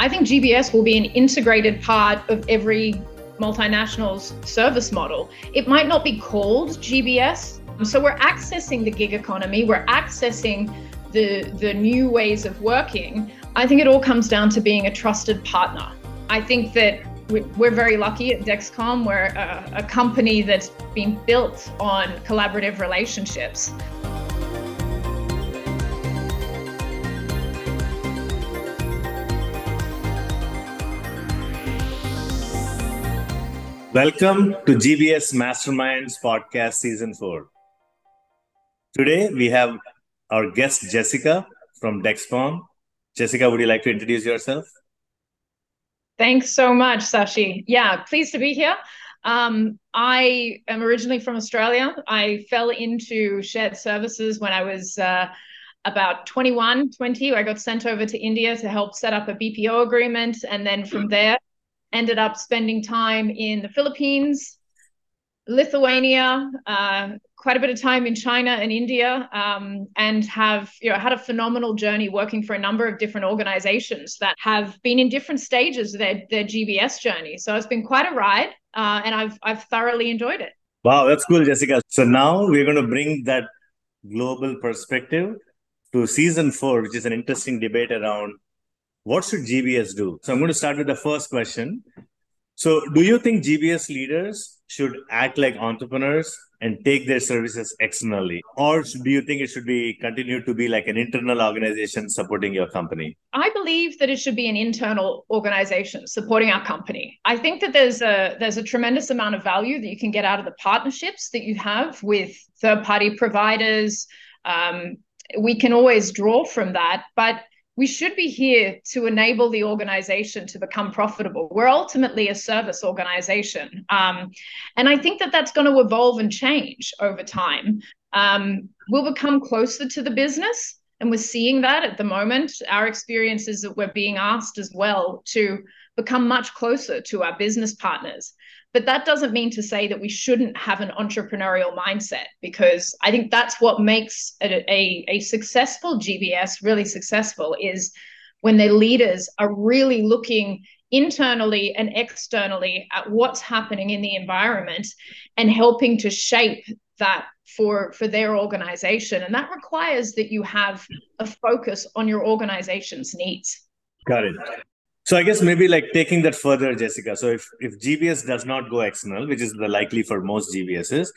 I think GBS will be an integrated part of every multinational's service model. It might not be called GBS. So we're accessing the gig economy, we're accessing the, the new ways of working. I think it all comes down to being a trusted partner. I think that we're very lucky at Dexcom. We're a, a company that's been built on collaborative relationships. Welcome to GBS Masterminds Podcast Season 4. Today we have our guest Jessica from Dexcom. Jessica, would you like to introduce yourself? Thanks so much, Sashi. Yeah, pleased to be here. Um, I am originally from Australia. I fell into shared services when I was uh, about 21, 20. I got sent over to India to help set up a BPO agreement. And then from there, ended up spending time in the Philippines, Lithuania, uh, quite a bit of time in China and India, um, and have you know had a phenomenal journey working for a number of different organizations that have been in different stages of their their GBS journey. So it's been quite a ride, uh, and I've I've thoroughly enjoyed it. Wow, that's cool, Jessica. So now we're going to bring that global perspective to season four, which is an interesting debate around what should GBS do? So I'm going to start with the first question. So, do you think GBS leaders should act like entrepreneurs and take their services externally, or do you think it should be continue to be like an internal organization supporting your company? I believe that it should be an internal organization supporting our company. I think that there's a there's a tremendous amount of value that you can get out of the partnerships that you have with third party providers. Um, we can always draw from that, but we should be here to enable the organization to become profitable. We're ultimately a service organization. Um, and I think that that's going to evolve and change over time. Um, we'll become closer to the business. And we're seeing that at the moment. Our experience is that we're being asked as well to become much closer to our business partners. But that doesn't mean to say that we shouldn't have an entrepreneurial mindset, because I think that's what makes a, a, a successful GBS really successful is when their leaders are really looking internally and externally at what's happening in the environment and helping to shape that for for their organization. And that requires that you have a focus on your organization's needs. Got it so I guess maybe like taking that further, Jessica. So if if GBS does not go external, which is the likely for most GBSs,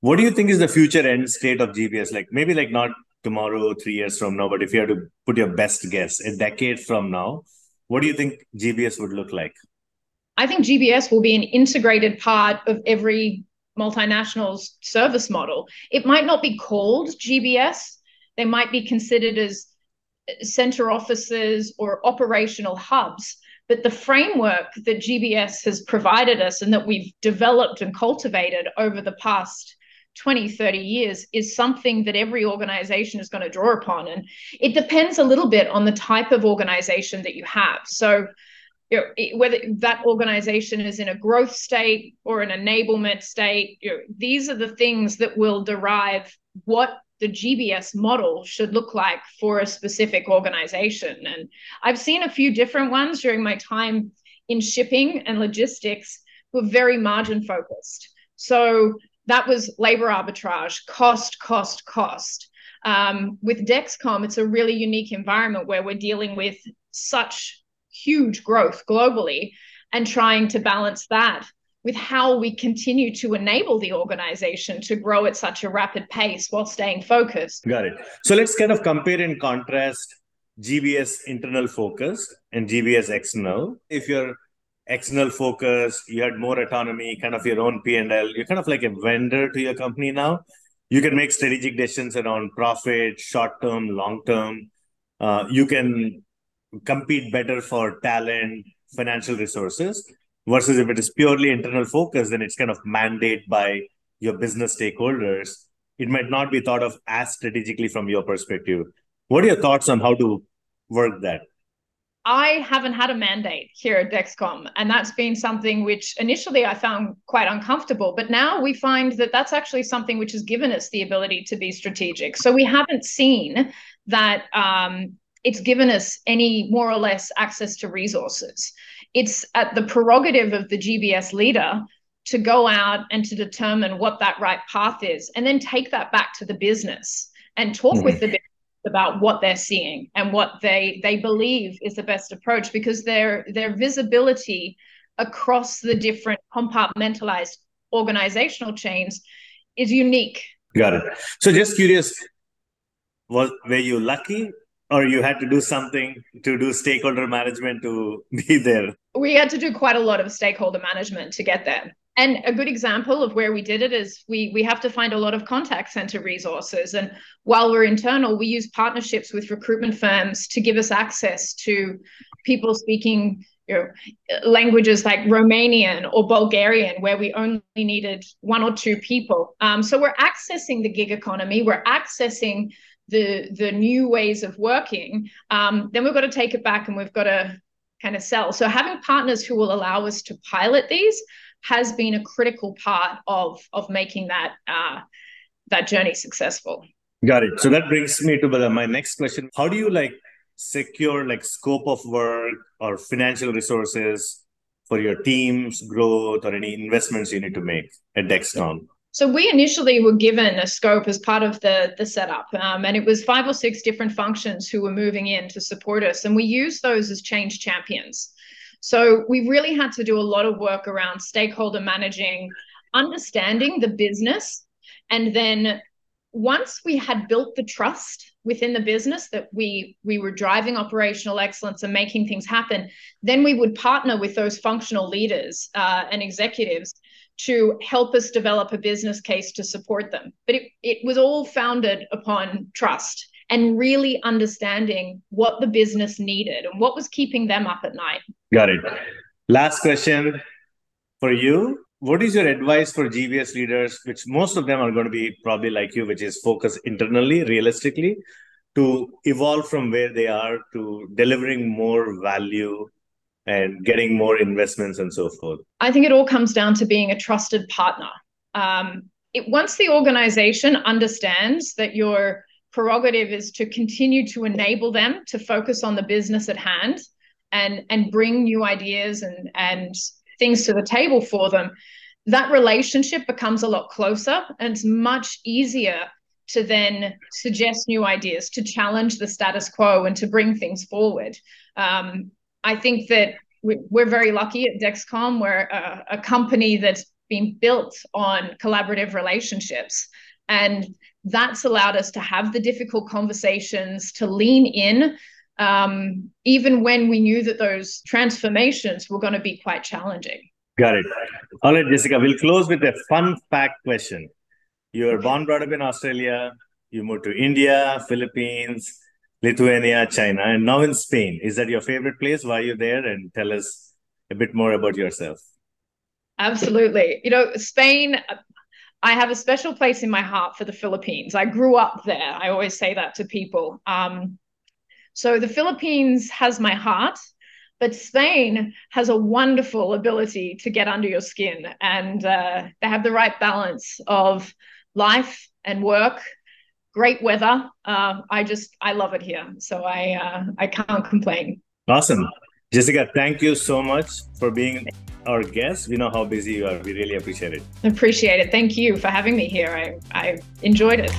what do you think is the future end state of GBS? Like maybe like not tomorrow, three years from now, but if you had to put your best guess, a decade from now, what do you think GBS would look like? I think GBS will be an integrated part of every multinational's service model. It might not be called GBS. They might be considered as center offices or operational hubs. But the framework that GBS has provided us and that we've developed and cultivated over the past 20, 30 years is something that every organization is going to draw upon. And it depends a little bit on the type of organization that you have. So, you know, whether that organization is in a growth state or an enablement state, you know, these are the things that will derive what the GBS model should look like for a specific organization. And I've seen a few different ones during my time in shipping and logistics who are very margin focused. So that was labor arbitrage, cost, cost, cost. Um, with Dexcom, it's a really unique environment where we're dealing with such huge growth globally and trying to balance that with how we continue to enable the organization to grow at such a rapid pace while staying focused. Got it. So let's kind of compare and contrast GBS internal focus and GBS external. If you're external focus, you had more autonomy, kind of your own P&L, you're kind of like a vendor to your company now. You can make strategic decisions around profit, short term, long term. Uh, you can compete better for talent, financial resources versus if it is purely internal focus then it's kind of mandate by your business stakeholders it might not be thought of as strategically from your perspective what are your thoughts on how to work that I haven't had a mandate here at Dexcom, and that's been something which initially I found quite uncomfortable. But now we find that that's actually something which has given us the ability to be strategic. So we haven't seen that um, it's given us any more or less access to resources. It's at the prerogative of the GBS leader to go out and to determine what that right path is and then take that back to the business and talk mm-hmm. with the business about what they're seeing and what they they believe is the best approach because their their visibility across the different compartmentalized organizational chains is unique got it so just curious was were you lucky or you had to do something to do stakeholder management to be there. We had to do quite a lot of stakeholder management to get there. And a good example of where we did it is we we have to find a lot of contact center resources. And while we're internal we use partnerships with recruitment firms to give us access to people speaking you know, languages like Romanian or Bulgarian, where we only needed one or two people. Um, so we're accessing the gig economy, we're accessing the the new ways of working. Um, then we've got to take it back and we've got to kind of sell. So having partners who will allow us to pilot these has been a critical part of of making that uh, that journey successful. Got it. So that brings me to my next question. How do you like secure like scope of work or financial resources for your team's growth or any investments you need to make at Dexcom? So we initially were given a scope as part of the the setup, um, and it was five or six different functions who were moving in to support us, and we used those as change champions. So we really had to do a lot of work around stakeholder managing, understanding the business, and then once we had built the trust within the business that we we were driving operational excellence and making things happen, then we would partner with those functional leaders uh, and executives to help us develop a business case to support them. But it, it was all founded upon trust and really understanding what the business needed and what was keeping them up at night. Got it. Last question for you. What is your advice for GBS leaders, which most of them are going to be probably like you, which is focus internally, realistically, to evolve from where they are to delivering more value and getting more investments and so forth? I think it all comes down to being a trusted partner. Um, it, once the organization understands that your prerogative is to continue to enable them to focus on the business at hand and and bring new ideas and and things to the table for them that relationship becomes a lot closer and it's much easier to then suggest new ideas to challenge the status quo and to bring things forward um, i think that we're very lucky at dexcom we're a, a company that's been built on collaborative relationships and that's allowed us to have the difficult conversations to lean in um, even when we knew that those transformations were going to be quite challenging. Got it. All right, Jessica, we'll close with a fun fact question. You were born, brought up in Australia. You moved to India, Philippines, Lithuania, China, and now in Spain. Is that your favorite place? Why are you there? And tell us a bit more about yourself. Absolutely. You know, Spain, I have a special place in my heart for the Philippines. I grew up there. I always say that to people. Um, so the Philippines has my heart, but Spain has a wonderful ability to get under your skin, and uh, they have the right balance of life and work. Great weather. Uh, I just I love it here, so I uh, I can't complain. Awesome, Jessica. Thank you so much for being our guest. We know how busy you are. We really appreciate it. Appreciate it. Thank you for having me here. I I enjoyed it.